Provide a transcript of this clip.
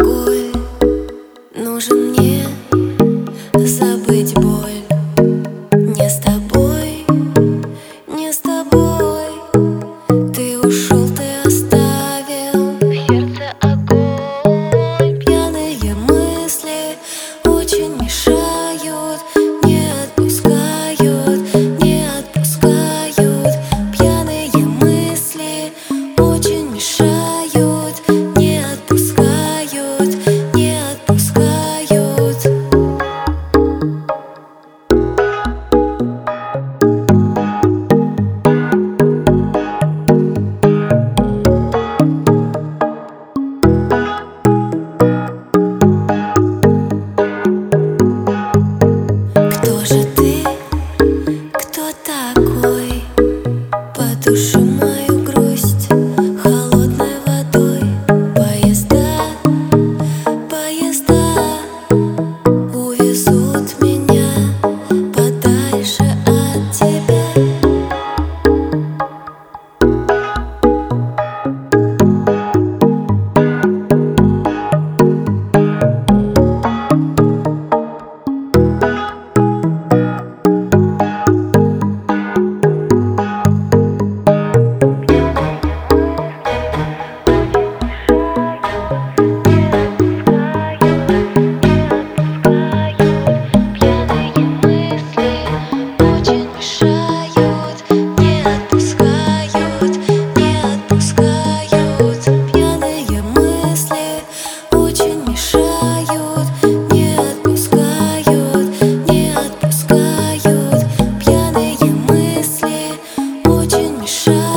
покой нужен too much 舍